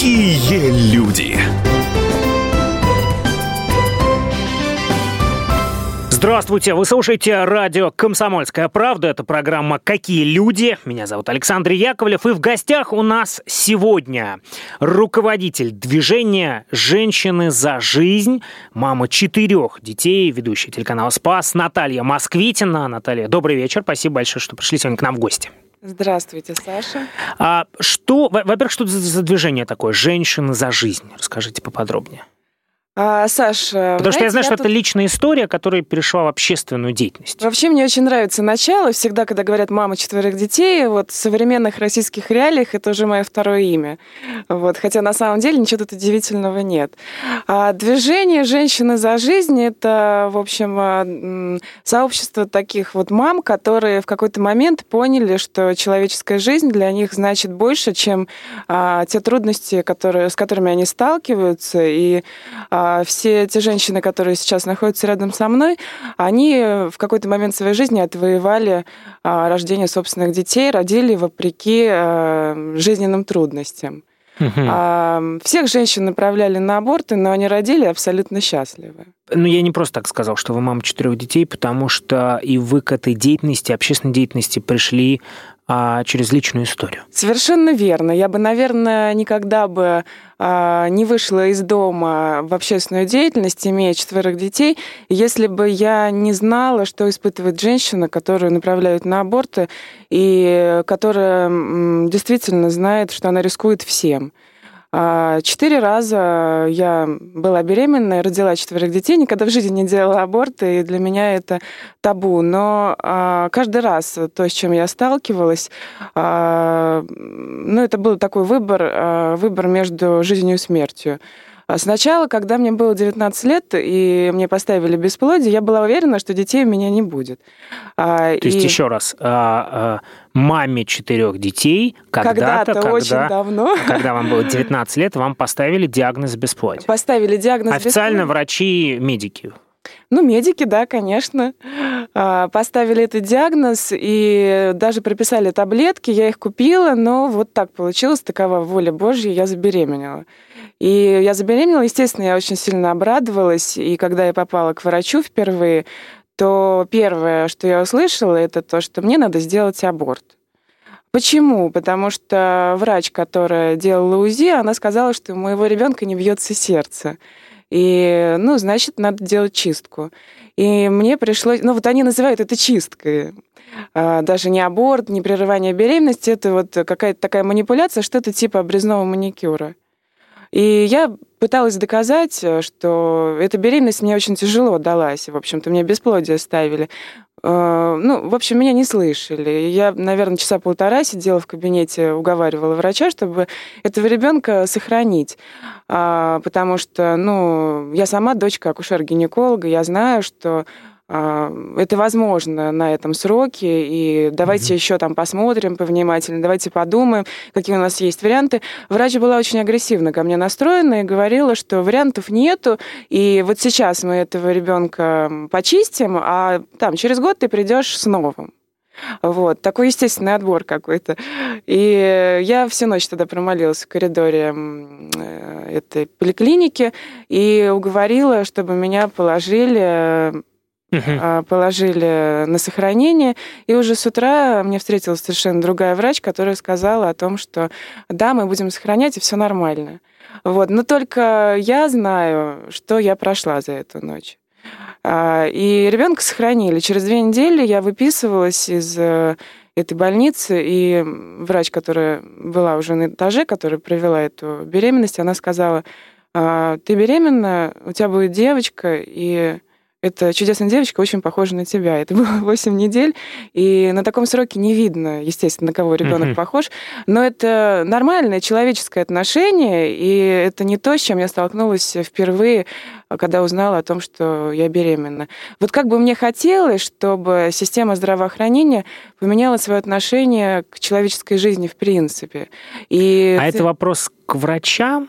Какие люди! Здравствуйте, вы слушаете радио «Комсомольская правда». Это программа «Какие люди?». Меня зовут Александр Яковлев. И в гостях у нас сегодня руководитель движения «Женщины за жизнь», мама четырех детей, ведущая телеканала «Спас» Наталья Москвитина. Наталья, добрый вечер. Спасибо большое, что пришли сегодня к нам в гости. Здравствуйте, Саша. А что, во-первых, что за движение такое «Женщины за жизнь»? Расскажите поподробнее. А, Саш, Потому знаете, что я знаю, я что тут... это личная история, которая перешла в общественную деятельность. Вообще мне очень нравится начало. Всегда, когда говорят «мама четверых детей», вот в современных российских реалиях это уже мое второе имя. Вот. Хотя на самом деле ничего тут удивительного нет. А движение «Женщины за жизнь» — это, в общем, а, сообщество таких вот мам, которые в какой-то момент поняли, что человеческая жизнь для них значит больше, чем а, те трудности, которые, с которыми они сталкиваются. И а, а все те женщины, которые сейчас находятся рядом со мной, они в какой-то момент своей жизни отвоевали а, рождение собственных детей, родили вопреки а, жизненным трудностям. Угу. Всех женщин направляли на аборты, но они родили абсолютно счастливы. Ну, я не просто так сказал, что вы мама четырех детей, потому что и вы к этой деятельности, общественной деятельности пришли а, через личную историю. Совершенно верно. Я бы, наверное, никогда бы а, не вышла из дома в общественную деятельность, имея четверых детей, если бы я не знала, что испытывает женщина, которую направляют на аборты, и которая действительно знает, что она рискует всем. А, четыре раза я была беременна, родила четверых детей, никогда в жизни не делала аборты, и для меня это табу. Но а, каждый раз то, с чем я сталкивалась, а, ну, это был такой выбор, выбор между жизнью и смертью. Сначала, когда мне было 19 лет, и мне поставили бесплодие, я была уверена, что детей у меня не будет. То и... есть, еще раз, маме четырех детей когда-то, когда, очень давно, когда вам было 19 лет, вам поставили диагноз бесплодия. Поставили диагноз Официально бесплодия. врачи-медики. Ну, медики, да, конечно. Поставили этот диагноз и даже прописали таблетки. Я их купила, но вот так получилось, такова воля Божья, я забеременела. И я забеременела, естественно, я очень сильно обрадовалась. И когда я попала к врачу впервые, то первое, что я услышала, это то, что мне надо сделать аборт. Почему? Потому что врач, которая делала УЗИ, она сказала, что у моего ребенка не бьется сердце. И, ну, значит, надо делать чистку. И мне пришлось... Ну, вот они называют это чисткой. А, даже не аборт, не прерывание беременности. Это вот какая-то такая манипуляция, что-то типа обрезного маникюра. И я пыталась доказать, э, что эта беременность мне очень тяжело далась. В общем-то, мне бесплодие ставили. Э, ну, в общем, меня не слышали. Я, наверное, часа полтора сидела в кабинете, уговаривала врача, чтобы этого ребенка сохранить. А, потому что, ну, я сама дочка акушер-гинеколога, я знаю, что это возможно на этом сроке, и давайте mm-hmm. еще там посмотрим повнимательнее, давайте подумаем, какие у нас есть варианты. Врач была очень агрессивно ко мне настроена и говорила, что вариантов нету, и вот сейчас мы этого ребенка почистим, а там через год ты придешь с новым. Вот, такой естественный отбор какой-то. И я всю ночь тогда промолилась в коридоре э, этой поликлиники и уговорила, чтобы меня положили угу. положили на сохранение. И уже с утра мне встретилась совершенно другая врач, которая сказала о том, что да, мы будем сохранять, и все нормально. Вот. Но только я знаю, что я прошла за эту ночь. А, и ребенка сохранили. Через две недели я выписывалась из э, этой больницы, и врач, которая была уже на этаже, которая провела эту беременность, она сказала, «А, ты беременна, у тебя будет девочка, и это чудесная девочка, очень похожа на тебя. Это было 8 недель, и на таком сроке не видно, естественно, на кого ребенок mm-hmm. похож. Но это нормальное человеческое отношение, и это не то, с чем я столкнулась впервые, когда узнала о том, что я беременна. Вот как бы мне хотелось, чтобы система здравоохранения поменяла свое отношение к человеческой жизни в принципе. И... А это вопрос к врачам?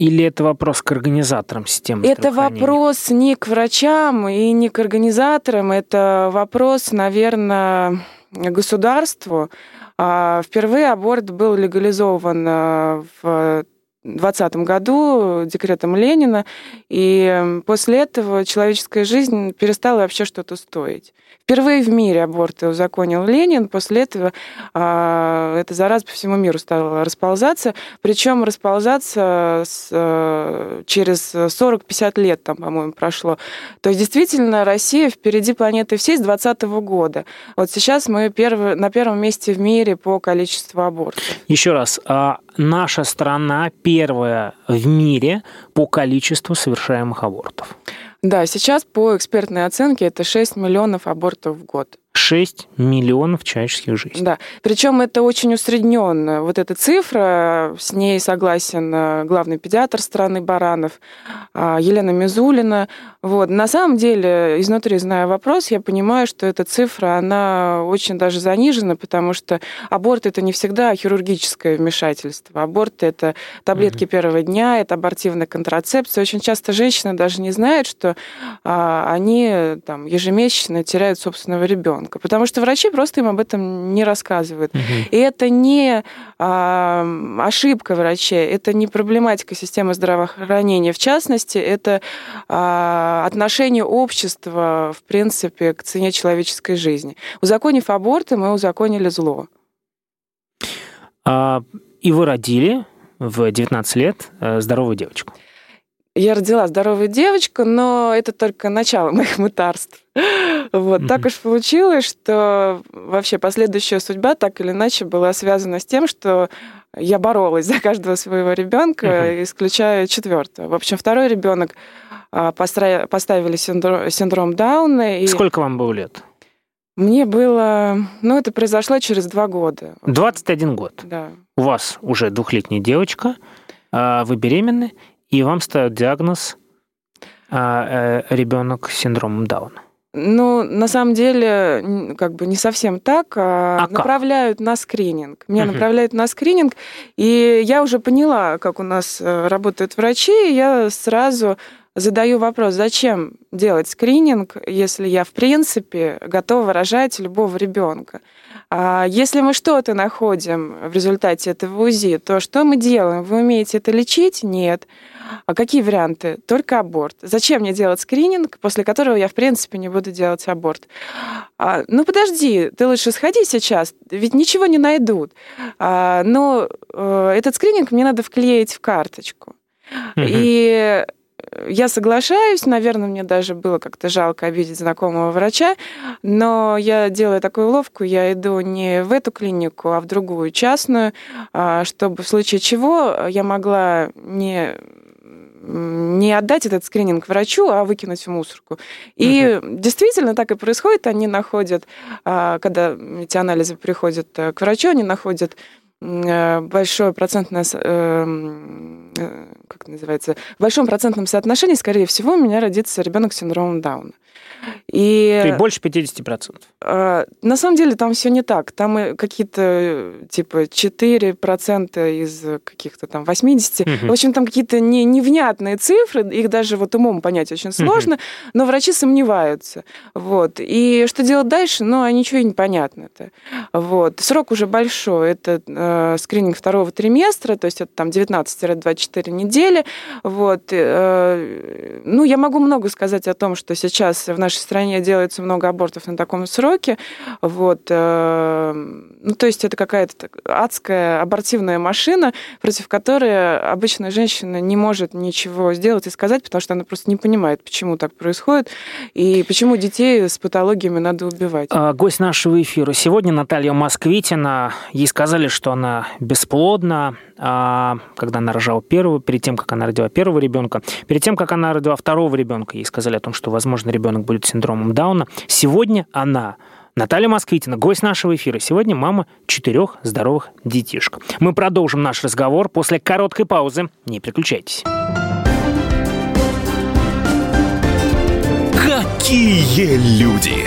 Или это вопрос к организаторам системы Это вопрос не к врачам и не к организаторам, это вопрос, наверное, государству. А, впервые аборт был легализован а, в 2020 году декретом Ленина, и после этого человеческая жизнь перестала вообще что-то стоить. Впервые в мире аборты узаконил Ленин, после этого э, эта зараза по всему миру стала расползаться, причем расползаться с, э, через 40-50 лет, там, по-моему, прошло. То есть действительно Россия впереди планеты всей с 2020 года. Вот сейчас мы первый, на первом месте в мире по количеству абортов. Еще раз, а наша страна первая в мире по количеству совершаемых абортов. Да, сейчас по экспертной оценке это 6 миллионов абортов в год. 6 миллионов человеческих жизней. Да, причем это очень усредненно. Вот эта цифра, с ней согласен э, главный педиатр страны Баранов, а, Елена Мизулина. Вот. На самом деле, изнутри зная вопрос, я понимаю, что эта цифра, она очень даже занижена, потому что аборт это не всегда хирургическое вмешательство. Аборт это таблетки угу. первого дня, это абортивная контрацепция. Очень часто женщины даже не знают, что а, они там, ежемесячно теряют собственного ребенка ребенка, потому что врачи просто им об этом не рассказывают. Угу. И это не а, ошибка врачей, это не проблематика системы здравоохранения. В частности, это а, отношение общества, в принципе, к цене человеческой жизни. Узаконив аборты, мы узаконили зло. А, и вы родили в 19 лет э, здоровую девочку. Я родила здоровую девочку, но это только начало моих мытарств. Вот, mm-hmm. так уж получилось, что вообще последующая судьба так или иначе была связана с тем, что я боролась за каждого своего ребенка, mm-hmm. исключая четвертого. В общем, второй ребенок а, поставили синдром, синдром Дауна. И... Сколько вам было лет? Мне было... Ну, это произошло через два года. 21 год? Да. У вас уже двухлетняя девочка, а, вы беременны, и вам ставят диагноз а, э, ребенок с синдромом Дауна. Ну, на самом деле, как бы не совсем так. А, а направляют как? на скрининг. Меня угу. направляют на скрининг, и я уже поняла, как у нас э, работают врачи, и я сразу задаю вопрос, зачем делать скрининг, если я, в принципе, готова рожать любого ребенка. А если мы что-то находим в результате этого УЗИ, то что мы делаем? Вы умеете это лечить? Нет. А какие варианты? Только аборт. Зачем мне делать скрининг, после которого я, в принципе, не буду делать аборт? А, ну, подожди, ты лучше сходи сейчас, ведь ничего не найдут. А, но а, этот скрининг мне надо вклеить в карточку. И я соглашаюсь, наверное, мне даже было как-то жалко обидеть знакомого врача, но я делаю такую уловку, я иду не в эту клинику, а в другую частную, а, чтобы в случае чего я могла не не отдать этот скрининг врачу, а выкинуть в мусорку. И угу. действительно так и происходит. Они находят, а, когда эти анализы приходят э, к врачу, они находят большое процентное, эм, э, как называется, в большом процентном соотношении, скорее всего, у меня родится ребенок с синдромом Дауна. И, То больше 50%? Э, на самом деле там все не так. Там какие-то типа 4% из каких-то там 80. Угу. В общем, там какие-то не, невнятные цифры, их даже вот умом понять очень сложно, угу. но врачи сомневаются. Вот. И что делать дальше? Ну, а ничего и не понятно-то. Вот. Срок уже большой. Это э, скрининг второго триместра, то есть это там 19-24 недели. Вот. Э, ну, я могу много сказать о том, что сейчас в нашей стране делается много абортов на таком сроке. Вот. Э, ну, то есть это какая-то адская абортивная машина, против которой обычная женщина не может ничего сделать и сказать, потому что она просто не понимает, почему так происходит и почему детей с патологиями надо убивать. А, гость нашего эфира сегодня Наталья Москвитина. Ей сказали, что она бесплодна, а, когда она рожала первого, перед тем, как она родила первого ребенка. Перед тем, как она родила второго ребенка, ей сказали о том, что, возможно, ребенок будет синдромом Дауна. Сегодня она Наталья Москвитина, гость нашего эфира. Сегодня мама четырех здоровых детишек. Мы продолжим наш разговор после короткой паузы. Не переключайтесь. Какие люди!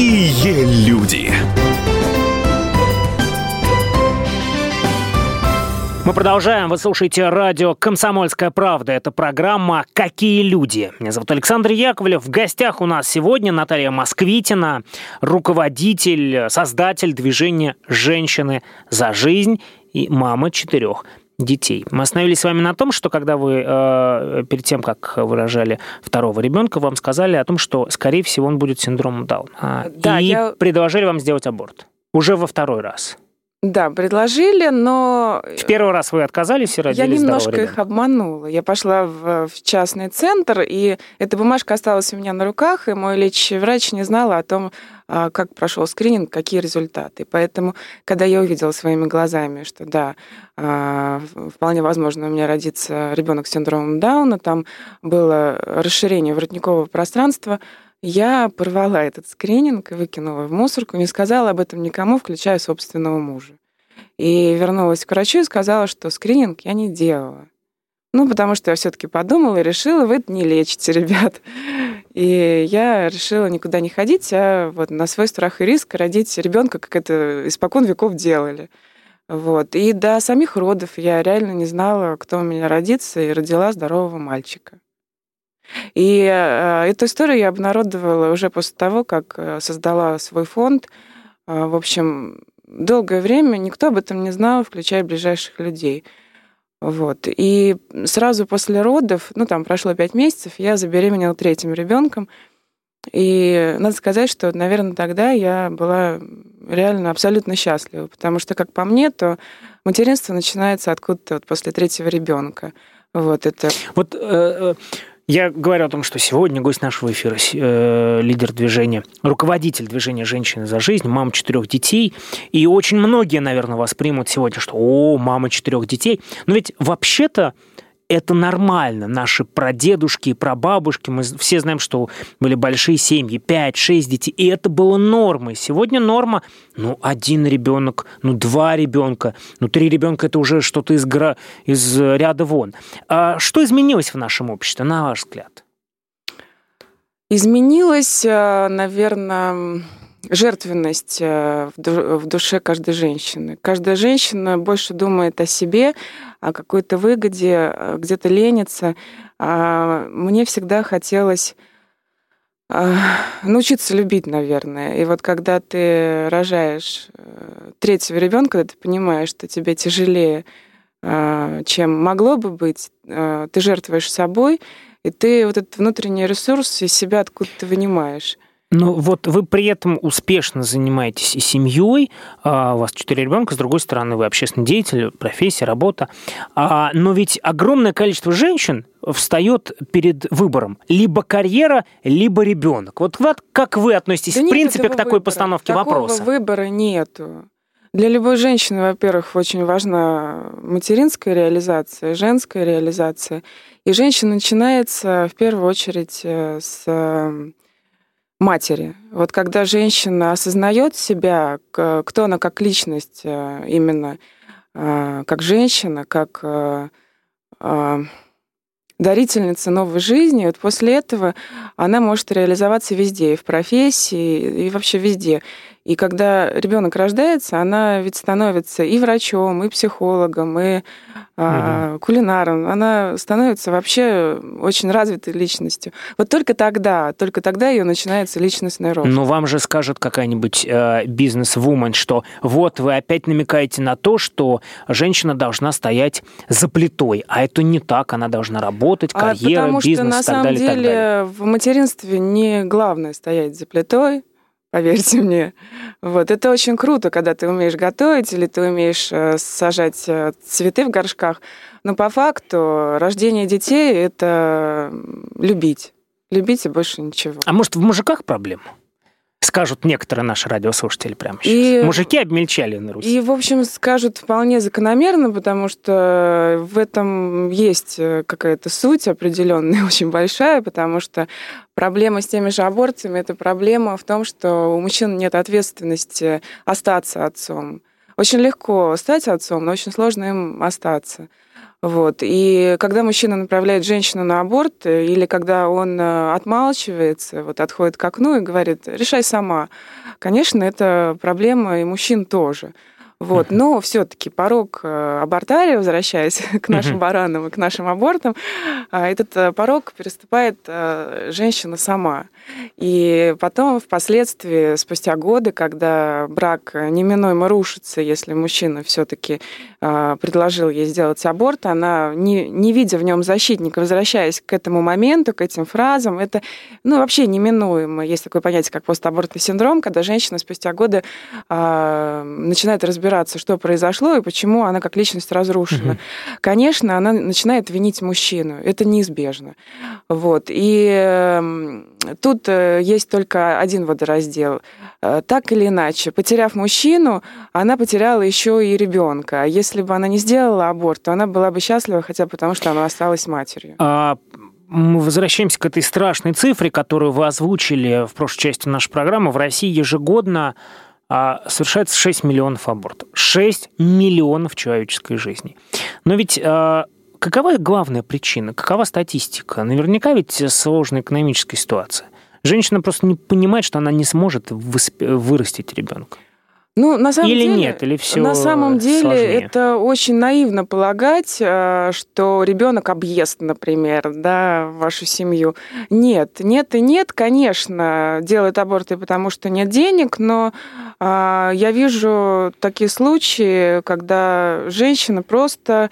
Какие люди! Мы продолжаем. Вы слушаете радио «Комсомольская правда». Это программа «Какие люди?». Меня зовут Александр Яковлев. В гостях у нас сегодня Наталья Москвитина, руководитель, создатель движения «Женщины за жизнь» и мама четырех детей. Мы остановились с вами на том, что когда вы э, перед тем, как выражали второго ребенка, вам сказали о том, что, скорее всего, он будет синдромом Дауна. Да, и я... предложили вам сделать аборт. Уже во второй раз. Да, предложили, но... В первый раз вы отказались и родили Я немножко их обманула. Я пошла в, в частный центр, и эта бумажка осталась у меня на руках, и мой лечащий врач не знала о том, а, как прошел скрининг, какие результаты. Поэтому, когда я увидела своими глазами, что да, а, вполне возможно, у меня родится ребенок с синдромом Дауна, там было расширение воротникового пространства, я порвала этот скрининг и выкинула в мусорку, не сказала об этом никому, включая собственного мужа. И вернулась к врачу и сказала, что скрининг я не делала. Ну, потому что я все-таки подумала и решила, вы не лечите, ребят. И я решила никуда не ходить, а вот на свой страх и риск родить ребенка, как это испокон веков делали. Вот. И до самих родов я реально не знала, кто у меня родится, и родила здорового мальчика. И э, эту историю я обнародовала уже после того, как э, создала свой фонд. Э, в общем, долгое время никто об этом не знал, включая ближайших людей. Вот. И сразу после родов, ну там прошло пять месяцев, я забеременела третьим ребенком. И надо сказать, что, наверное, тогда я была реально абсолютно счастлива, потому что, как по мне, то материнство начинается откуда-то вот после третьего ребенка. Вот это. Вот э, я говорю о том, что сегодня гость нашего эфира, э, лидер движения, руководитель движения «Женщины за жизнь», мама четырех детей. И очень многие, наверное, воспримут сегодня, что «О, мама четырех детей». Но ведь вообще-то это нормально. Наши прадедушки и прабабушки, мы все знаем, что были большие семьи, 5-6 детей, и это было нормой. Сегодня норма, ну, один ребенок, ну, два ребенка, ну, три ребенка это уже что-то из, гра... из ряда вон. А что изменилось в нашем обществе, на ваш взгляд? Изменилось, э, наверное, жертвенность э, в душе каждой женщины. Каждая женщина больше думает о себе, о какой-то выгоде, э, где-то ленится. А мне всегда хотелось э, научиться любить, наверное. И вот когда ты рожаешь третьего ребенка, ты понимаешь, что тебе тяжелее, чем могло бы быть, ты жертвуешь собой, и ты вот этот внутренний ресурс из себя откуда-то вынимаешь. Ну вот вы при этом успешно занимаетесь и семьей, а у вас четыре ребенка, с другой стороны вы общественный деятель, профессия, работа. А, но ведь огромное количество женщин встает перед выбором либо карьера, либо ребенок. Вот как вы относитесь да в принципе к такой выбора. постановке Такого вопроса? выбора нету. Для любой женщины, во-первых, очень важна материнская реализация, женская реализация. И женщина начинается в первую очередь э, с матери. Вот когда женщина осознает себя, кто она как личность э, именно, э, как женщина, как э, дарительница новой жизни, вот после этого она может реализоваться везде, и в профессии, и вообще везде. И когда ребенок рождается, она ведь становится и врачом, и психологом, и угу. кулинаром. Она становится вообще очень развитой личностью. Вот только тогда, только тогда ее начинается личностный рост. Но вам же скажет какая-нибудь э, бизнес-вумен, что вот вы опять намекаете на то, что женщина должна стоять за плитой, а это не так, она должна работать, а карьера, а потому бизнес что, на так самом далее. деле в материнстве не главное стоять за плитой, поверьте мне. Вот. Это очень круто, когда ты умеешь готовить или ты умеешь э, сажать э, цветы в горшках. Но по факту рождение детей — это любить. Любить и больше ничего. А может, в мужиках проблема? Скажут некоторые наши радиослушатели прямо сейчас. И, Мужики обмельчали на Руси. И, в общем, скажут вполне закономерно, потому что в этом есть э, какая-то суть определенная, очень большая, потому что проблема с теми же абортами – это проблема в том, что у мужчин нет ответственности остаться отцом. Очень легко стать отцом, но очень сложно им остаться. Вот. И когда мужчина направляет женщину на аборт, э, или когда он э, отмалчивается, вот отходит к окну и говорит, решай сама, конечно, это проблема и мужчин тоже. Вот. Но все-таки порог э, абортария, возвращаясь к нашим баранам и к нашим абортам, этот порог переступает женщина сама. И потом, впоследствии, спустя годы, когда брак неминуемо рушится, если мужчина все-таки а, предложил ей сделать аборт, она, не, не видя в нем защитника, возвращаясь к этому моменту, к этим фразам, это ну, вообще неминуемо. Есть такое понятие, как постабортный синдром, когда женщина спустя годы э, начинает разбираться, что произошло и почему она как личность разрушена. Угу. Конечно, она начинает винить мужчину. Это неизбежно. Вот. И э, тут э, есть только один водораздел. Э, так или иначе, потеряв мужчину, она потеряла еще и ребенка. А если бы она не сделала аборт, то она была бы счастлива хотя потому, что она осталась матерью. А мы возвращаемся к этой страшной цифре, которую вы озвучили в прошлой части нашей программы. В России ежегодно а, совершается 6 миллионов абортов. 6 миллионов человеческой жизни. Но ведь а, какова главная причина? Какова статистика? Наверняка ведь сложная экономическая ситуация. Женщина просто не понимает, что она не сможет вырастить ребенка. Ну, на самом или деле, нет, или все На самом деле сложнее? это очень наивно полагать, э, что ребенок объест, например, да, вашу семью. Нет, нет и нет, конечно, делают аборты, потому что нет денег, но а, я вижу такие случаи, когда женщина просто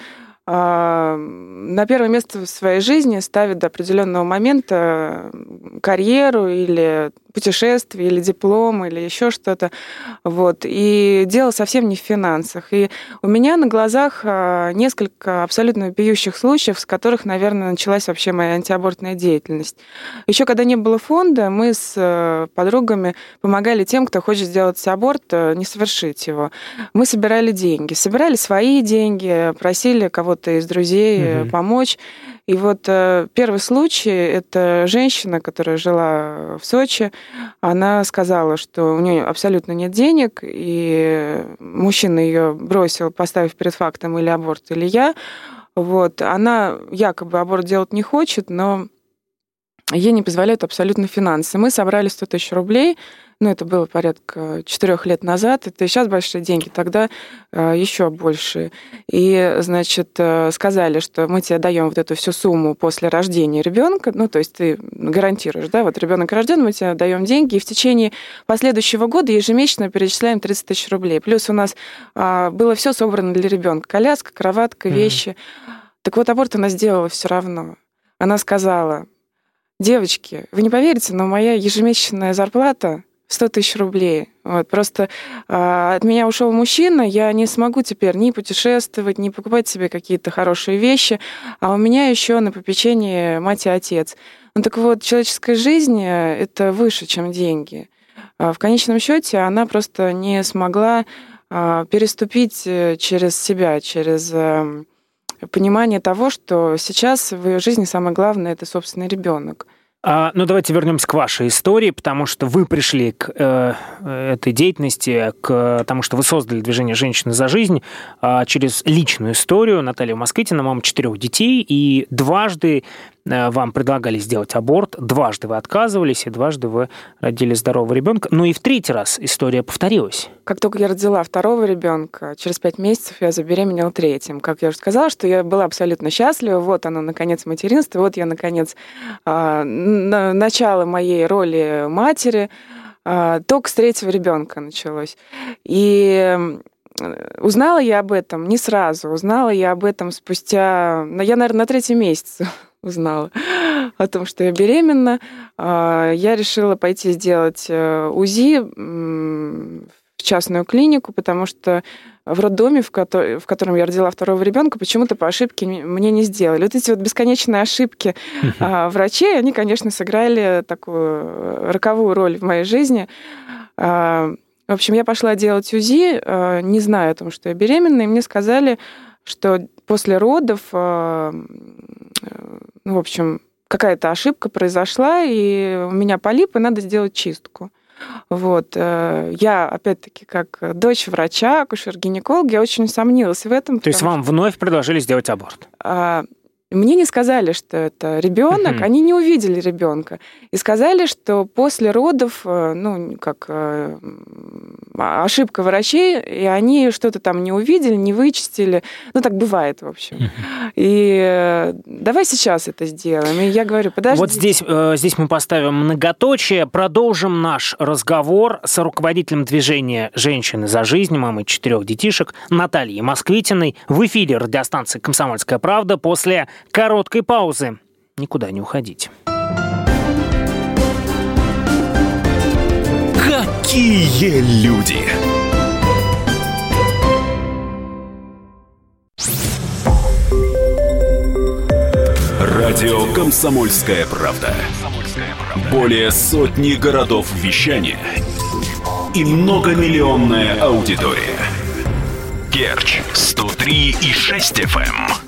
а, на первое место в своей жизни ставит до определенного момента карьеру или путешествие, или диплом, или еще что-то. Вот. И дело совсем не в финансах. И у меня на глазах а, несколько абсолютно пьющих случаев, с которых, наверное, началась вообще моя антиабортная деятельность. Еще когда не было фонда, мы с э, подругами помогали тем, кто хочет сделать аборт, э, не совершить его. Мы собирали деньги. Собирали свои деньги, просили кого-то из друзей угу. помочь. И вот э, первый случай – это женщина, которая жила в Сочи. Она сказала, что у нее абсолютно нет денег, и мужчина ее бросил, поставив перед фактом или аборт, или я. Вот. Она якобы аборт делать не хочет, но ей не позволяют абсолютно финансы. Мы собрали 100 тысяч рублей – ну, это было порядка четырех лет назад, это сейчас большие деньги, тогда э, еще больше. И, значит, э, сказали, что мы тебе даем вот эту всю сумму после рождения ребенка, ну, то есть ты гарантируешь, да, вот ребенок рожден, мы тебе даем деньги, и в течение последующего года ежемесячно перечисляем 30 тысяч рублей. Плюс у нас а, было все собрано для ребенка: коляска, кроватка, вещи. Mm-hmm. Так вот, аборт она сделала все равно. Она сказала, девочки, вы не поверите, но моя ежемесячная зарплата 100 тысяч рублей. Вот, просто э, от меня ушел мужчина, я не смогу теперь ни путешествовать, ни покупать себе какие-то хорошие вещи, а у меня еще на попечении мать и отец. Ну так вот, человеческая жизнь э, — это выше, чем деньги. А в конечном счете она просто не смогла э, переступить через себя, через э, понимание того, что сейчас в ее жизни самое главное — это собственный ребенок. А, ну, давайте вернемся к вашей истории, потому что вы пришли к э, этой деятельности, к тому, что вы создали движение «Женщины за жизнь» э, через личную историю. Наталья Москвитина, мама четырех детей, и дважды Э, вам предлагали сделать аборт, дважды вы отказывались, и дважды вы родили здорового ребенка. Ну и в третий раз история повторилась. Как только я родила второго ребенка, через пять месяцев я забеременела третьим. Как я уже сказала, что я была абсолютно счастлива. Вот оно, наконец, материнство. Вот я, наконец, а, начало моей роли матери. А, только с третьего ребенка началось. И узнала я об этом не сразу. Узнала я об этом спустя... Ну, я, наверное, на третьем месяце узнала о том, что я беременна. А, я решила пойти сделать э, УЗИ в частную клинику, потому что в роддоме, в, ко- в котором я родила второго ребенка, почему-то по ошибке мне не сделали. Вот эти вот бесконечные ошибки а, врачей, они, конечно, сыграли такую роковую роль в моей жизни. А, в общем, я пошла делать УЗИ, не зная о том, что я беременна, и мне сказали, что после родов, а, ну, в общем, какая-то ошибка произошла, и у меня полип, и надо сделать чистку. Вот. Э, я, опять-таки, как дочь врача, акушер-гинеколог, я очень сомнилась в этом. То есть вам вновь предложили сделать аборт? А, мне не сказали, что это ребенок, угу. они не увидели ребенка. И сказали, что после родов, э, ну, как э, ошибка врачей, и они что-то там не увидели, не вычистили. Ну, так бывает, в общем. Угу. И э, давай сейчас это сделаем. И я говорю, подожди. Вот здесь, здесь мы поставим многоточие, продолжим наш разговор с руководителем движения «Женщины за жизнь», мамой четырех детишек, Натальей Москвитиной в эфире радиостанции «Комсомольская правда» после короткой паузы. Никуда не уходите. Какие люди! Радио «Комсомольская правда». Более сотни городов вещания и многомиллионная аудитория. Керчь 103 и 6 FM.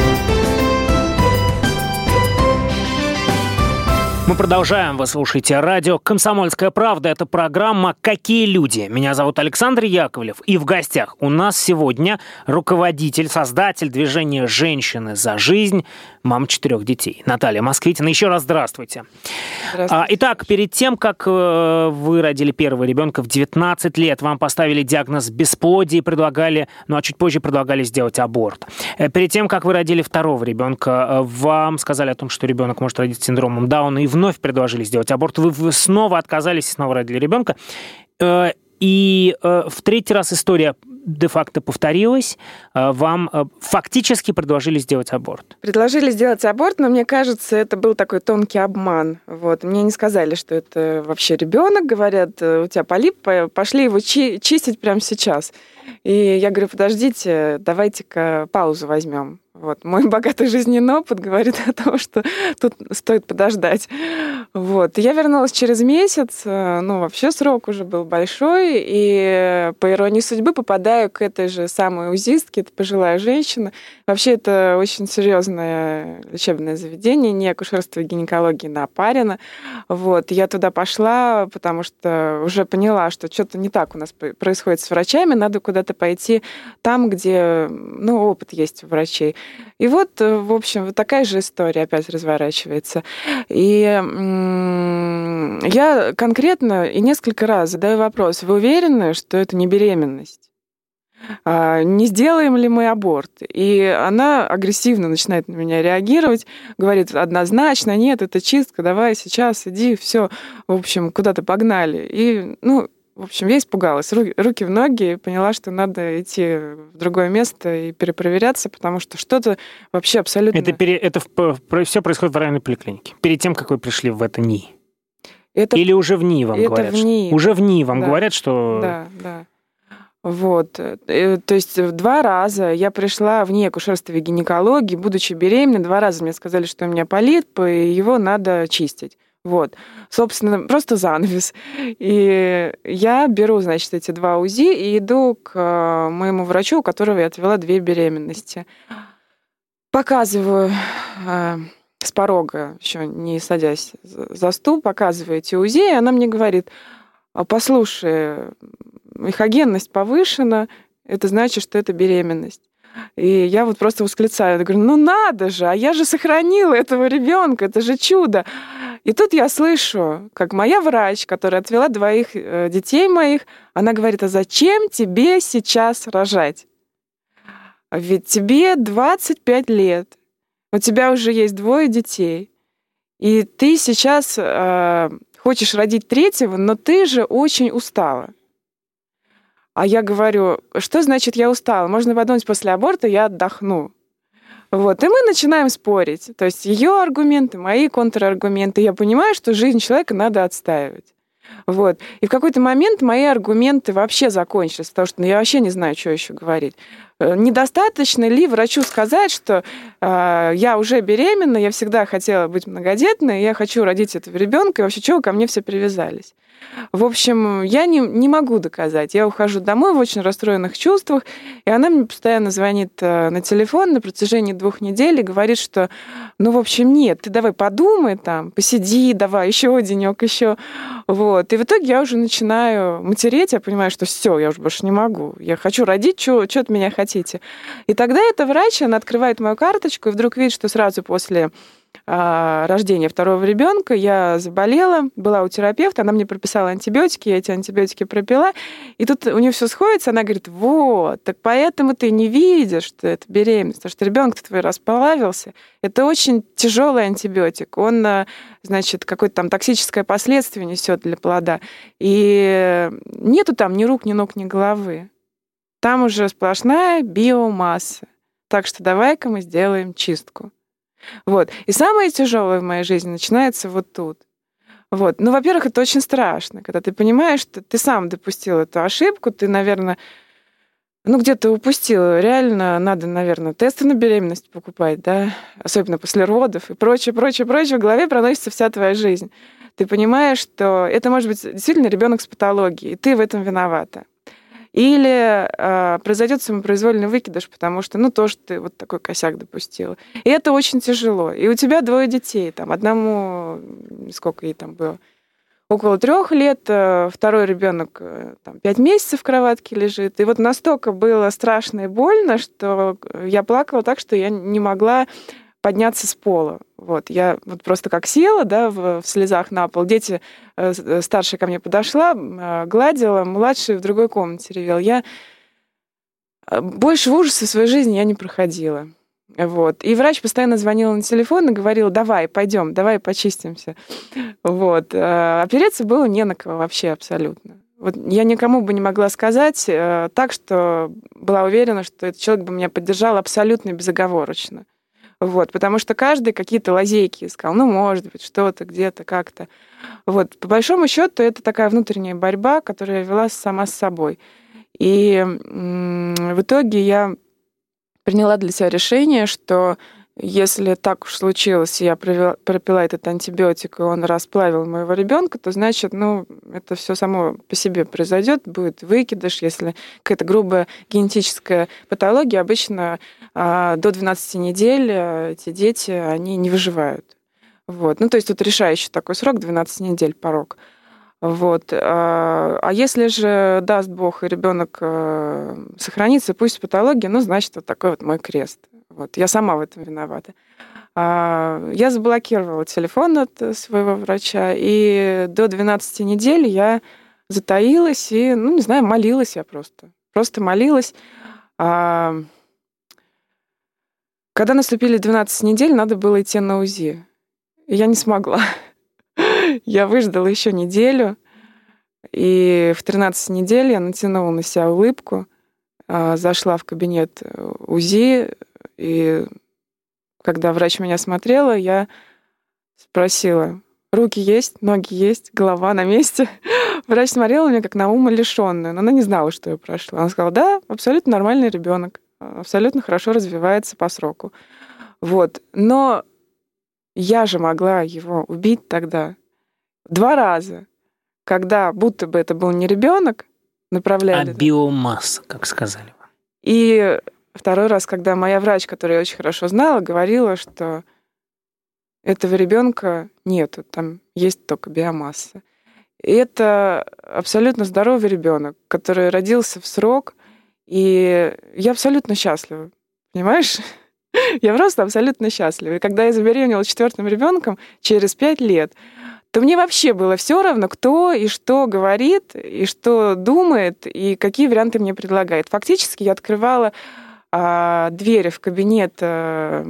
Мы продолжаем. Вы слушаете радио «Комсомольская правда». Это программа «Какие люди?». Меня зовут Александр Яковлев. И в гостях у нас сегодня руководитель, создатель движения «Женщины за жизнь», мам четырех детей. Наталья Москвитина. Еще раз здравствуйте. здравствуйте. Итак, перед тем, как э, вы родили первого ребенка в 19 лет, вам поставили диагноз бесплодия и предлагали, ну а чуть позже предлагали сделать аборт. Э, перед тем, как вы родили второго ребенка, э, вам сказали о том, что ребенок может родиться с синдромом Дауна и вновь вновь предложили сделать аборт, вы снова отказались снова родили ребенка. Э, и э, в третий раз история де-факто повторилась, э, вам фактически предложили сделать аборт. Предложили сделать аборт, но мне кажется, это был такой тонкий обман. Вот. Мне не сказали, что это вообще ребенок, говорят, у тебя полип, пошли его чи- чистить прямо сейчас. И я говорю, подождите, давайте-ка паузу возьмем. Вот. Мой богатый жизненный опыт говорит о том, что тут стоит подождать. Вот. Я вернулась через месяц, э, ну, вообще срок уже был большой, и по иронии судьбы попадаю к этой же самой узистке, это пожилая женщина. Вообще это очень серьезное лечебное заведение, не акушерство и гинекологии на Парина. Вот. Я туда пошла, потому что уже поняла, что что-то не так у нас происходит с врачами, надо куда-то пойти там, где, ну, опыт есть у врачей. И вот, э, в общем, вот такая же история опять разворачивается. И я конкретно и несколько раз задаю вопрос, вы уверены, что это не беременность? А, не сделаем ли мы аборт? И она агрессивно начинает на меня реагировать, говорит однозначно, нет, это чистка, давай сейчас иди, все, в общем, куда-то погнали. И, ну, в общем, я испугалась. Руки, руки в ноги, поняла, что надо идти в другое место и перепроверяться, потому что что-то вообще абсолютно... Это, пере... это все происходит в районной поликлинике, перед тем, как вы пришли в это НИИ? Это... Или уже в НИИ вам это говорят? В НИИ. Что... Уже в НИИ вам да. говорят, что... Да, да. Вот. Э, то есть два раза я пришла в НИИ акушерства и гинекологии, будучи беременной, два раза мне сказали, что у меня полит, и его надо чистить. Вот. Собственно, просто занавес. И я беру, значит, эти два УЗИ и иду к э, моему врачу, у которого я отвела две беременности. Показываю э, с порога, еще не садясь за стул, показываю эти УЗИ, и она мне говорит, «А послушай, эхогенность повышена, это значит, что это беременность. И я вот просто восклицаю, я говорю, ну надо же, а я же сохранила этого ребенка, это же чудо. И тут я слышу, как моя врач, которая отвела двоих э, детей моих, она говорит, а зачем тебе сейчас рожать? Ведь тебе 25 лет, у тебя уже есть двое детей. И ты сейчас э, хочешь родить третьего, но ты же очень устала. А я говорю, что значит я устала? Можно подумать, после аборта я отдохну. Вот, и мы начинаем спорить. То есть ее аргументы, мои контраргументы. Я понимаю, что жизнь человека надо отстаивать. Вот. И в какой-то момент мои аргументы вообще закончились, потому что ну, я вообще не знаю, что еще говорить. Э, недостаточно ли врачу сказать, что э, я уже беременна, я всегда хотела быть многодетной, я хочу родить этого ребенка, и вообще чего ко мне все привязались? В общем, я не, не могу доказать. Я ухожу домой в очень расстроенных чувствах, и она мне постоянно звонит э, на телефон на протяжении двух недель и говорит, что, ну, в общем, нет, ты давай подумай там, посиди, давай еще денек, еще. Вот. И в итоге я уже начинаю матереть, я понимаю, что все, я уже больше не могу. Я хочу родить, что от меня хотите. И тогда эта врач, она открывает мою карточку и вдруг видит, что сразу после рождения второго ребенка я заболела, была у терапевта, она мне прописала антибиотики, я эти антибиотики пропила, и тут у нее все сходится, она говорит, вот, так поэтому ты не видишь, что это беременность, потому что ребенок твой расплавился. Это очень тяжелый антибиотик, он, а, значит, какое-то там токсическое последствие несет для плода, и нету там ни рук, ни ног, ни головы. Там уже сплошная биомасса. Так что давай-ка мы сделаем чистку. Вот. И самое тяжелое в моей жизни начинается вот тут. Вот. Ну, во-первых, это очень страшно, когда ты понимаешь, что ты сам допустил эту ошибку, ты, наверное, ну, где-то упустил. Реально надо, наверное, тесты на беременность покупать, да, особенно после родов и прочее, прочее, прочее. В голове проносится вся твоя жизнь. Ты понимаешь, что это может быть действительно ребенок с патологией, и ты в этом виновата. Или э, произойдет самопроизвольный выкидыш, потому что, ну, тоже ты вот такой косяк допустила. И это очень тяжело. И у тебя двое детей, там, одному, сколько ей там было, около трех лет, э, второй ребенок э, там, пять месяцев в кроватке лежит. И вот настолько было страшно и больно, что я плакала так, что я не могла подняться с пола. Вот, я вот просто как села, да, в, в слезах на пол. Дети, э, э старшая ко мне подошла, э, гладила, младший в другой комнате ревел. Я э, больше ужаса в своей жизни я не проходила. Вот. И врач постоянно звонил на телефон и говорил, давай, пойдем, давай почистимся. Вот. Э, опереться было не на кого вообще абсолютно. Вот я никому бы не могла сказать так, что была уверена, что этот человек бы меня поддержал абсолютно безоговорочно. Вот, потому что каждый какие-то лазейки искал. Ну, может быть, что-то, где-то, как-то. Вот, по большому счету, это такая внутренняя борьба, которая я вела сама с собой. И в итоге я приняла для себя решение, что если так уж случилось, я провела, пропила этот антибиотик, и он расплавил моего ребенка, то значит, ну, это все само по себе произойдет, будет выкидыш, если какая-то грубая генетическая патология, обычно до 12 недель э, эти дети, они не выживают. Вот. Ну, то есть тут решающий такой срок, 12 недель порог. Вот. А, а если же даст Бог, и ребенок э, сохранится, пусть патология, ну, значит, вот такой вот мой крест. Вот. Я сама в этом виновата. А, я заблокировала телефон от своего врача, и до 12 недель я затаилась и, ну, не знаю, молилась я просто. Просто молилась. Когда наступили 12 недель, надо было идти на УЗИ. Я не смогла. Я выждала еще неделю, и в 13 недель я натянула на себя улыбку, а, зашла в кабинет э, УЗИ, и когда врач меня смотрела, я спросила, руки есть, ноги есть, голова на месте. Врач смотрела меня как на ума лишенную, но она не знала, что я прошла. Она сказала, да, абсолютно нормальный ребенок абсолютно хорошо развивается по сроку. Вот. Но я же могла его убить тогда два раза, когда будто бы это был не ребенок, направляли. А биомасса, как сказали вам. И второй раз, когда моя врач, которую я очень хорошо знала, говорила, что этого ребенка нету, там есть только биомасса. И это абсолютно здоровый ребенок, который родился в срок, и я абсолютно счастлива, понимаешь? я просто абсолютно счастлива. И когда я забеременела четвертым ребенком через пять лет, то мне вообще было все равно, кто и что говорит, и что думает, и какие варианты мне предлагает. Фактически я открывала а, двери в кабинет а,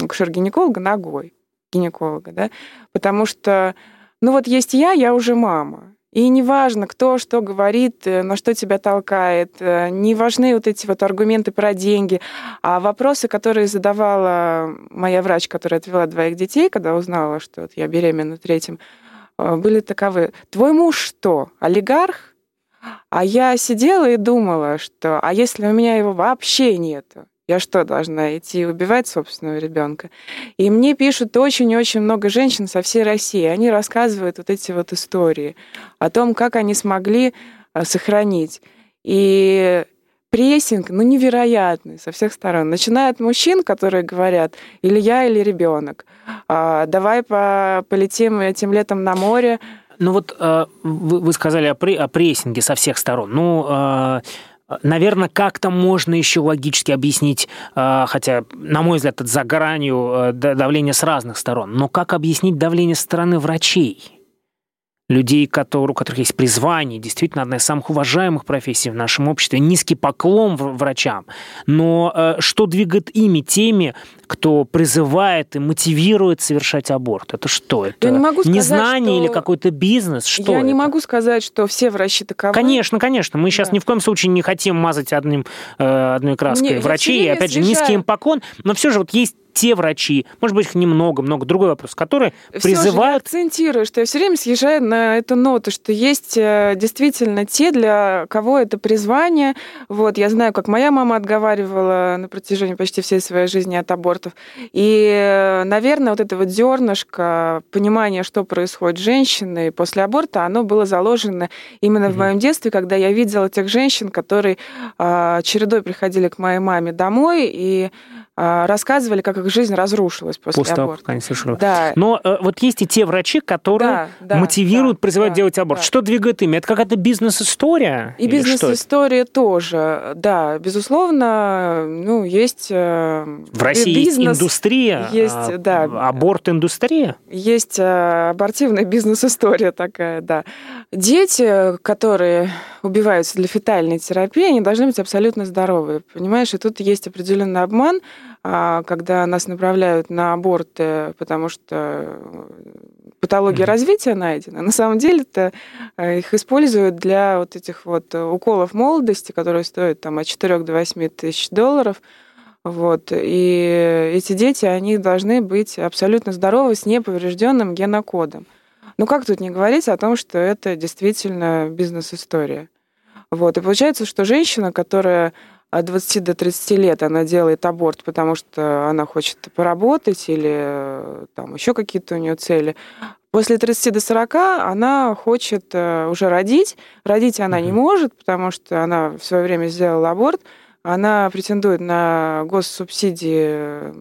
акушер-гинеколога ногой. гинеколога, да, потому что, ну вот есть я, я уже мама, и неважно, кто что говорит, э, на что тебя толкает, э, не важны вот эти вот аргументы про деньги, а вопросы, которые задавала моя врач, которая отвела двоих детей, когда узнала, что вот я беременна третьим, э, были таковы. Твой муж что, олигарх? А я сидела и думала, что а если у меня его вообще нету? Я что, должна идти убивать собственного ребенка? И мне пишут очень-очень много женщин со всей России. Они рассказывают вот эти вот истории о том, как они смогли а, сохранить. И прессинг, ну, невероятный со всех сторон. Начиная от мужчин, которые говорят, или я, или ребенок, а, давай по полетим этим летом на море. Ну вот э, вы сказали о прессинге со всех сторон. Ну, Наверное, как-то можно еще логически объяснить, а, хотя, на мой взгляд, это за гранью э, давления с разных сторон, но как объяснить давление со стороны врачей? Людей, которые, у которых есть призвание, действительно одна из самых уважаемых профессий в нашем обществе, низкий поклон врачам. Но э, что двигает ими, теми, кто призывает и мотивирует совершать аборт? Это что? Это я не могу сказать, незнание что... или какой-то бизнес? Что я это? не могу сказать, что все врачи таковы. Конечно, конечно. Мы сейчас да. ни в коем случае не хотим мазать одним, э, одной краской не, врачей. Опять же, низкий им поклон. Но все же вот есть те врачи, может быть, их немного, много, другой вопрос, которые все призывают... Же я акцентирую, что я все время съезжаю на эту ноту, что есть э, действительно те, для кого это призвание. Вот, я знаю, как моя мама отговаривала на протяжении почти всей своей жизни от абортов. И, э, наверное, вот это вот зернышко понимания, что происходит с женщиной после аборта, оно было заложено именно mm-hmm. в моем детстве, когда я видела тех женщин, которые э, чередой приходили к моей маме домой и рассказывали, как их жизнь разрушилась после, после аборта. Того, совершили. Да. Но э, вот есть и те врачи, которые да, да, мотивируют, да, призывают да, делать аборт. Да. Что двигает ими? Это какая-то бизнес-история? И бизнес-история тоже, да. Безусловно, ну, есть э, В России бизнес, есть индустрия, есть, а, да, аборт-индустрия? Есть э, абортивная бизнес-история такая, да. Дети, которые убиваются для фетальной терапии, они должны быть абсолютно здоровые, понимаешь? И тут есть определенный обман, а, когда нас направляют на аборты, потому что э, патология mm-hmm. развития найдена. На самом деле это э, их используют для вот этих вот уколов молодости, которые стоят там от 4 до 8 тысяч долларов. Вот. И эти дети, они должны быть абсолютно здоровы с неповрежденным генокодом. Ну как тут не говорить о том, что это действительно бизнес-история? Вот. И получается, что женщина, которая от 20 до 30 лет она делает аборт, потому что она хочет поработать или э, там еще какие-то у нее цели. После 30 до 40 она хочет э, уже родить. Родить она не может, потому что она в свое время сделала аборт. Она претендует на госсубсидии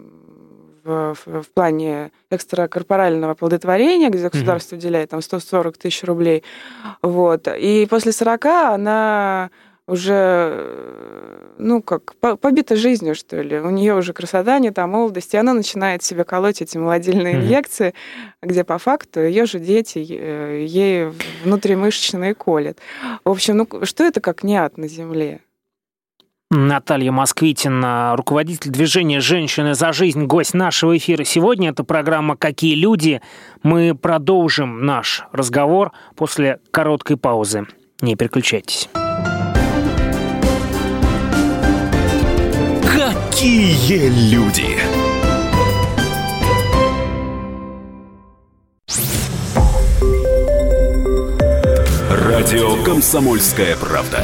в, в, в плане экстракорпорального оплодотворения, где государство уделяет там 140 тысяч рублей. Вот. И после 40 она уже, ну, как побита жизнью, что ли. У нее уже красота не та молодость, и она начинает себе колоть эти молодильные mm-hmm. инъекции, где по факту ее же дети ей внутримышечные колят. В общем, ну, что это как не ад на земле? Наталья Москвитина, руководитель движения «Женщины за жизнь», гость нашего эфира сегодня. Это программа «Какие люди?». Мы продолжим наш разговор после короткой паузы. Не переключайтесь. Какие люди? Радио «Комсомольская правда».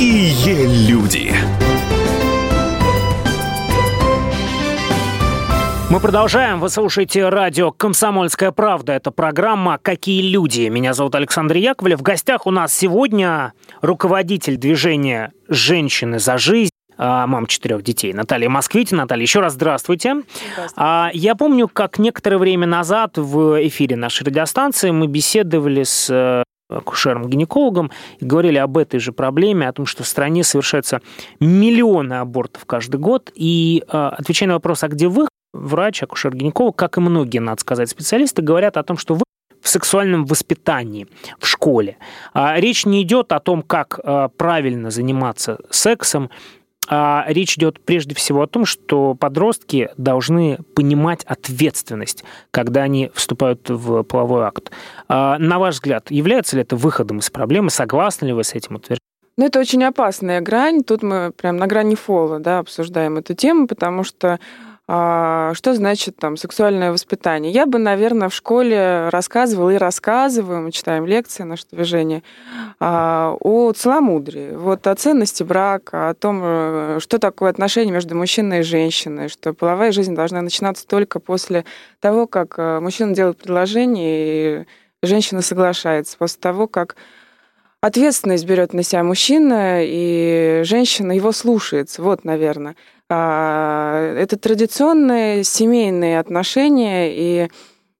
Какие люди! Мы продолжаем. Вы слушаете радио «Комсомольская правда». Это программа «Какие люди?». Меня зовут Александр Яковлев. В гостях у нас сегодня руководитель движения «Женщины за жизнь» мам четырех детей, Наталья Москвитина. Наталья, еще раз здравствуйте. здравствуйте. Я помню, как некоторое время назад в эфире нашей радиостанции мы беседовали с э, акушером-гинекологом и говорили об этой же проблеме, о том, что в стране совершаются миллионы абортов каждый год. И э, отвечая на вопрос, а где вы, врач, акушер-гинеколог, как и многие, надо сказать, специалисты, говорят о том, что вы в сексуальном воспитании в школе. А речь не идет о том, как э, правильно заниматься сексом, а речь идет прежде всего о том, что подростки должны понимать ответственность, когда они вступают в половой акт. А, на ваш взгляд, является ли это выходом из проблемы? Согласны ли вы с этим утверждением? Ну, это очень опасная грань. Тут мы прям на грани фола да, обсуждаем эту тему, потому что что значит там сексуальное воспитание? Я бы, наверное, в школе рассказывала и рассказываю, мы читаем лекции, наше движение, а, о целомудрии, вот о ценности брака, о том, э, что такое отношение между мужчиной и женщиной, что половая жизнь должна начинаться только после того, как э, мужчина делает предложение, и женщина соглашается, после того, как ответственность берет на себя мужчина, и женщина его слушается. Вот, наверное. А, это традиционные семейные отношения, и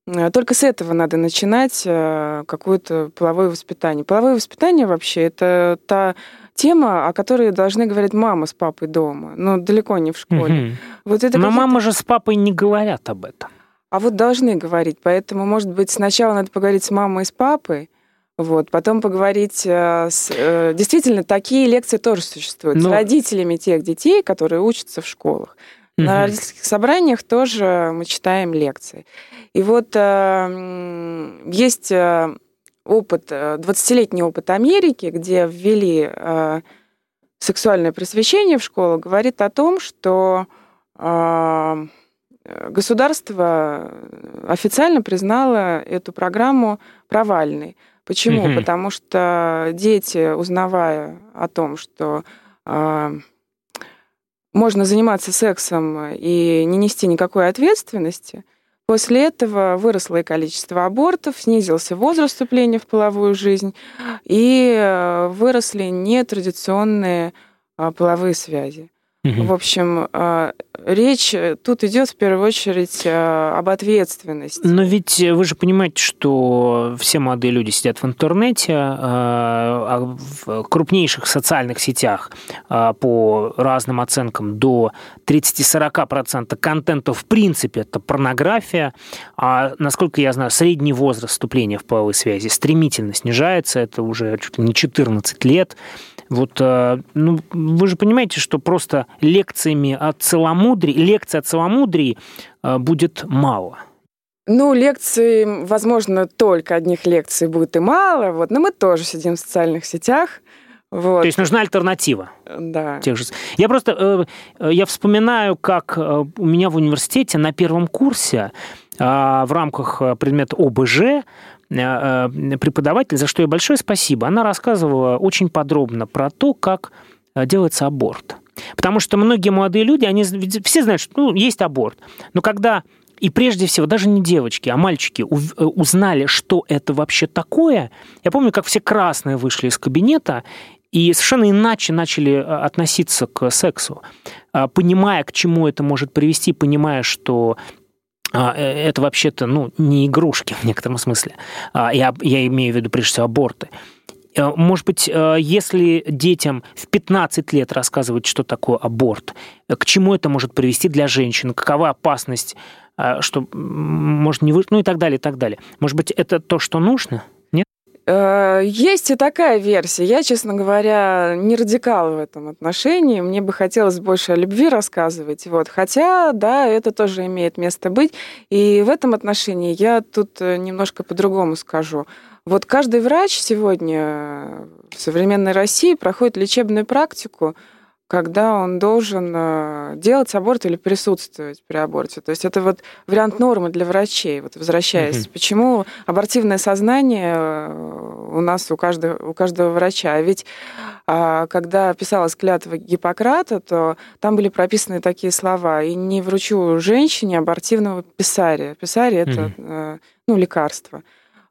э, только с этого надо начинать э, какое-то половое воспитание. Половое воспитание вообще это та тема, о которой должны говорить мама с папой дома, но далеко не в школе. Угу. Вот это но мама же с папой не говорят об этом. А вот должны говорить, поэтому, может быть, сначала надо поговорить с мамой и с папой, вот, потом поговорить э, с... Э, действительно, такие лекции тоже существуют. Но... С родителями тех детей, которые учатся в школах. Угу. На родительских собраниях тоже мы читаем лекции. И вот э, есть опыт, 20-летний опыт Америки, где ввели сексуальное просвещение в школу, говорит о том, что государство официально признало эту программу провальной. Почему? Угу. Потому что дети, узнавая о том, что э, можно заниматься сексом и не нести никакой ответственности, после этого выросло и количество абортов, снизился возраст вступления в половую жизнь, и э, выросли нетрадиционные э, половые связи. Угу. В общем, а, речь тут идет в первую очередь а, об ответственности. Но ведь вы же понимаете, что все молодые люди сидят в интернете, а в крупнейших социальных сетях по разным оценкам до 30-40% контента в принципе это порнография. А насколько я знаю, средний возраст вступления в половые связи стремительно снижается, это уже чуть ли не 14 лет. Вот, ну, вы же понимаете, что просто лекциями о целомудрии, лекции о целомудрии э, будет мало. Ну, лекций, возможно, только одних лекций будет и мало, вот, но мы тоже сидим в социальных сетях. Вот. То есть нужна альтернатива. Да. Тех же. Я просто э, я вспоминаю, как э, у меня в университете на первом курсе в рамках предмета ОБЖ преподаватель, за что ей большое спасибо, она рассказывала очень подробно про то, как делается аборт. Потому что многие молодые люди, они все знают, что ну, есть аборт. Но когда и прежде всего, даже не девочки, а мальчики э, узнали, что это вообще такое. Я помню, как все красные вышли из кабинета и совершенно иначе начали э, относиться к сексу, а, понимая, к чему это может привести, понимая, что а, э, это вообще-то ну, не игрушки в некотором смысле. А, я, я имею в виду прежде всего аборты. Э, может быть, э, если детям в 15 лет рассказывать, что такое аборт, э, к чему это может привести для женщин, какова опасность, что может не вы... ну и так далее, и так далее. Может быть, это то, что нужно? Нет? Есть и такая версия. Я, честно говоря, не радикал в этом отношении. Мне бы хотелось больше о любви рассказывать. Вот. Хотя, да, это тоже имеет место быть. И в этом отношении я тут немножко по-другому скажу. Вот каждый врач сегодня в современной России проходит лечебную практику, когда он должен э, делать аборт или присутствовать при аборте. То есть это вот вариант нормы для врачей. Вот возвращаясь, mm почему абортивное сознание э, у нас у каждого, у каждого врача. А ведь а, когда писалась клятва Гиппократа, то там были прописаны такие слова: и не вручу женщине абортивного писария. Писарий mm это ну лекарство.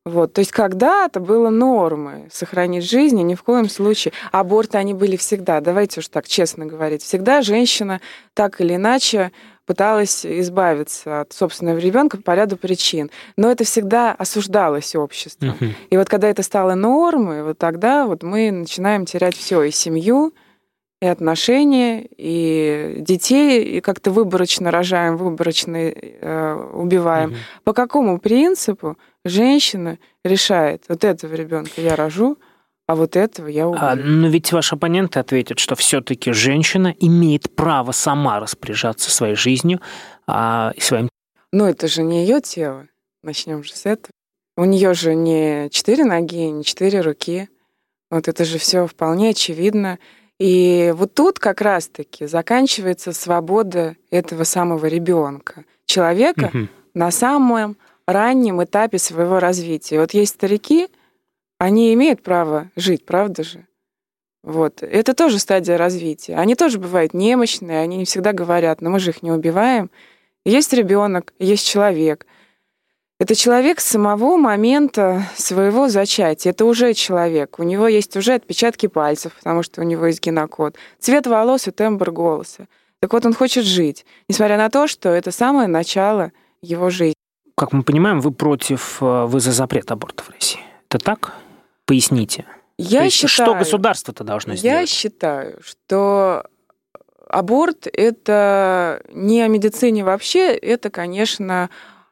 Вот, то есть когда-то было нормой сохранить жизнь, и ни в коем случае. Аборты, они были всегда, давайте уж так честно говорить. Всегда женщина так или иначе пыталась избавиться от собственного ребенка по ряду причин. Но это всегда осуждалось обществом. Uh-huh. И вот когда это стало нормой, вот тогда вот мы начинаем терять все и семью, и отношения, и детей, и как-то выборочно рожаем, выборочно э, убиваем. Uh-huh. По какому принципу женщина решает, вот этого ребенка я рожу, а вот этого я убью. А, но ведь ваш оппонент ответит, что все-таки женщина имеет право сама распоряжаться своей жизнью а, и своим. Но это же не ее тело. Начнем же с этого. У нее же не четыре ноги, не четыре руки. Вот это же все вполне очевидно. И вот тут как раз-таки заканчивается свобода этого самого ребенка, человека угу. на самом раннем этапе своего развития. Вот есть старики, они имеют право жить, правда же? Вот. Это тоже стадия развития. Они тоже бывают немощные, они не всегда говорят, но мы же их не убиваем. Есть ребенок, есть человек. Это человек с самого момента своего зачатия. Это уже человек. У него есть уже отпечатки пальцев, потому что у него есть генокод. Цвет волос и тембр голоса. Так вот, он хочет жить, несмотря на то, что это самое начало его жизни. Как мы понимаем, вы против, э, вы за запрет абортов в России. Это так? Поясните. Я То считаю, что государство-то должно сделать? Я считаю, что аборт – это не о медицине вообще, это, конечно,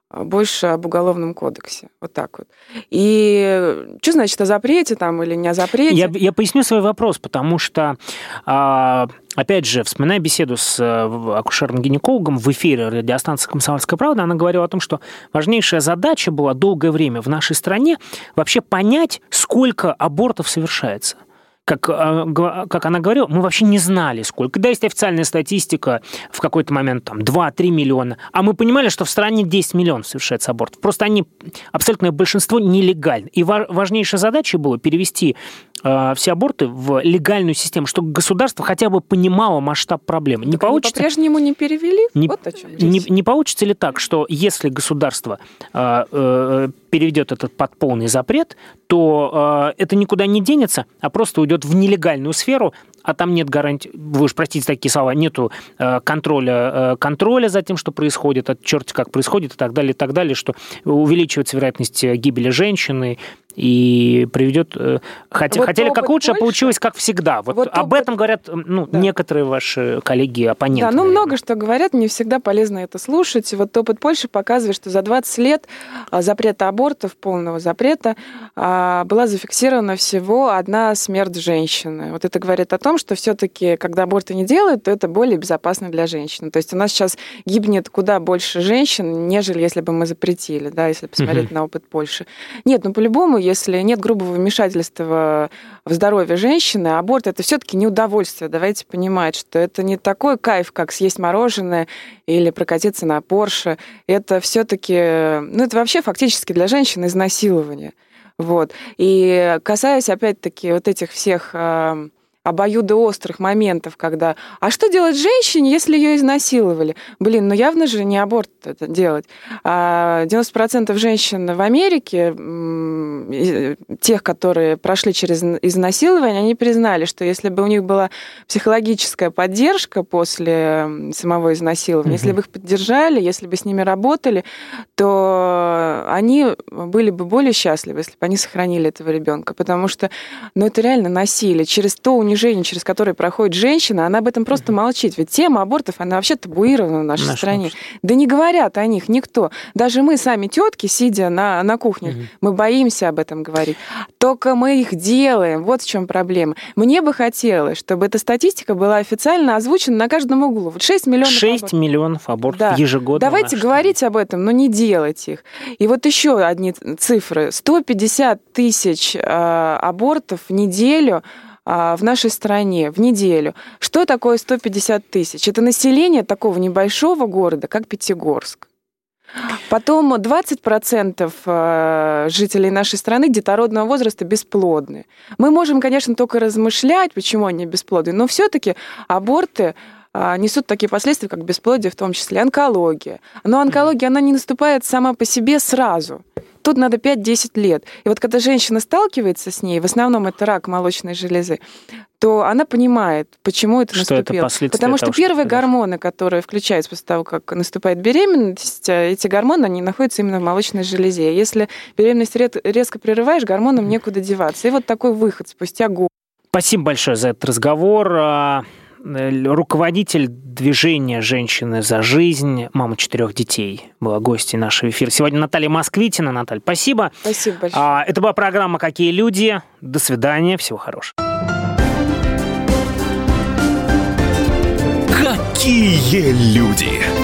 больше об уголовном кодексе. Вот так вот. И что значит о запрете там или не о запрете? Я, я поясню свой вопрос, потому что, а, опять же, вспоминая беседу с э, акушером-гинекологом в эфире радиостанции «Комсомольская правда», она говорила о том, что важнейшая задача была долгое время в нашей стране вообще понять, сколько абортов совершается как, а, как она говорила, мы вообще не знали, сколько. Да, есть официальная статистика, в какой-то момент там 2-3 миллиона, а мы понимали, что в стране 10 миллионов совершается абортов. Просто они, абсолютное большинство, нелегальны. И важнейшая задача была перевести э, все аборты в легальную систему, чтобы государство хотя бы понимало масштаб проблемы. Не так получится... по-прежнему не перевели? Не, вот о чем не, не получится ли так, что если государство э, э, переведет этот под полный запрет, то э, это никуда не денется, а просто уйдет в нелегальную сферу, а там нет гарантии, вы уж простите такие слова, нету э, контроля, э, контроля за тем, что происходит, от черти как происходит и так далее, и так далее, что увеличивается вероятность гибели женщины и приведет... Э, хотя, вот хотели как лучше, а а получилось как всегда. Вот, вот об опыт... этом говорят ну, да. некоторые ваши коллеги, оппоненты. Да, ну наверное. много что говорят, не всегда полезно это слушать. Вот опыт Польши показывает, что за 20 лет а, запрета абортов, полного запрета, а, была зафиксирована всего одна смерть женщины. Вот это говорит о том, что все-таки, когда аборты не делают, то это более безопасно для женщин. То есть у нас сейчас гибнет куда больше женщин, нежели если бы мы запретили, да, если посмотреть угу. на опыт Польши. Нет, ну по-любому если нет грубого вмешательства в здоровье женщины, аборт это все-таки не удовольствие. Давайте понимать, что это не такой кайф, как съесть мороженое или прокатиться на Порше. Это все-таки, ну это вообще фактически для женщины изнасилование. Вот. И касаясь, опять-таки, вот этих всех обоюдоострых моментов, когда «А что делать женщине, если ее изнасиловали?» Блин, ну явно же не аборт это делать. А 90% женщин в Америке, тех, которые прошли через изнасилование, они признали, что если бы у них была психологическая поддержка после самого изнасилования, угу. если бы их поддержали, если бы с ними работали, то они были бы более счастливы, если бы они сохранили этого ребенка, потому что, ну, это реально насилие. Через то унижение унижение, через которое проходит женщина, она об этом просто молчит. Ведь тема абортов, она вообще табуирована в нашей Наш стране. Вопрос. Да не говорят о них никто. Даже мы сами тетки, сидя на, на кухне, угу. мы боимся об этом говорить. Только мы их делаем. Вот в чем проблема. Мне бы хотелось, чтобы эта статистика была официально озвучена на каждом углу. Вот 6 миллионов 6 абортов. миллионов абортов да. ежегодно. Давайте говорить об этом, но не делать их. И вот еще одни цифры. 150 тысяч э, абортов в неделю в нашей стране в неделю. Что такое 150 тысяч? Это население такого небольшого города, как Пятигорск. Потом 20% а, жителей нашей страны детородного возраста бесплодны. Мы можем, конечно, только размышлять, почему они бесплодны, но все-таки аборты а, несут такие последствия, как бесплодие, в том числе онкология. Но онкология, она не наступает сама по себе сразу. Тут надо 5-10 лет. И вот когда женщина сталкивается с ней, в основном это рак молочной железы, то она понимает, почему это что наступило. Это Потому того, что первые что гормоны, которые включаются после того, как наступает беременность, э, эти гормоны, они находятся именно в молочной железе. Если беременность резко прерываешь, гормонам некуда деваться. И вот такой выход спустя год. Спасибо большое за этот разговор. Э, руководитель движения «Женщины за жизнь», мама четырех детей, была гостьей нашего эфира. Сегодня Наталья Москвитина. Наталья, спасибо. Спасибо большое. А, это была программа «Какие люди». До свидания. Всего хорошего. Какие люди!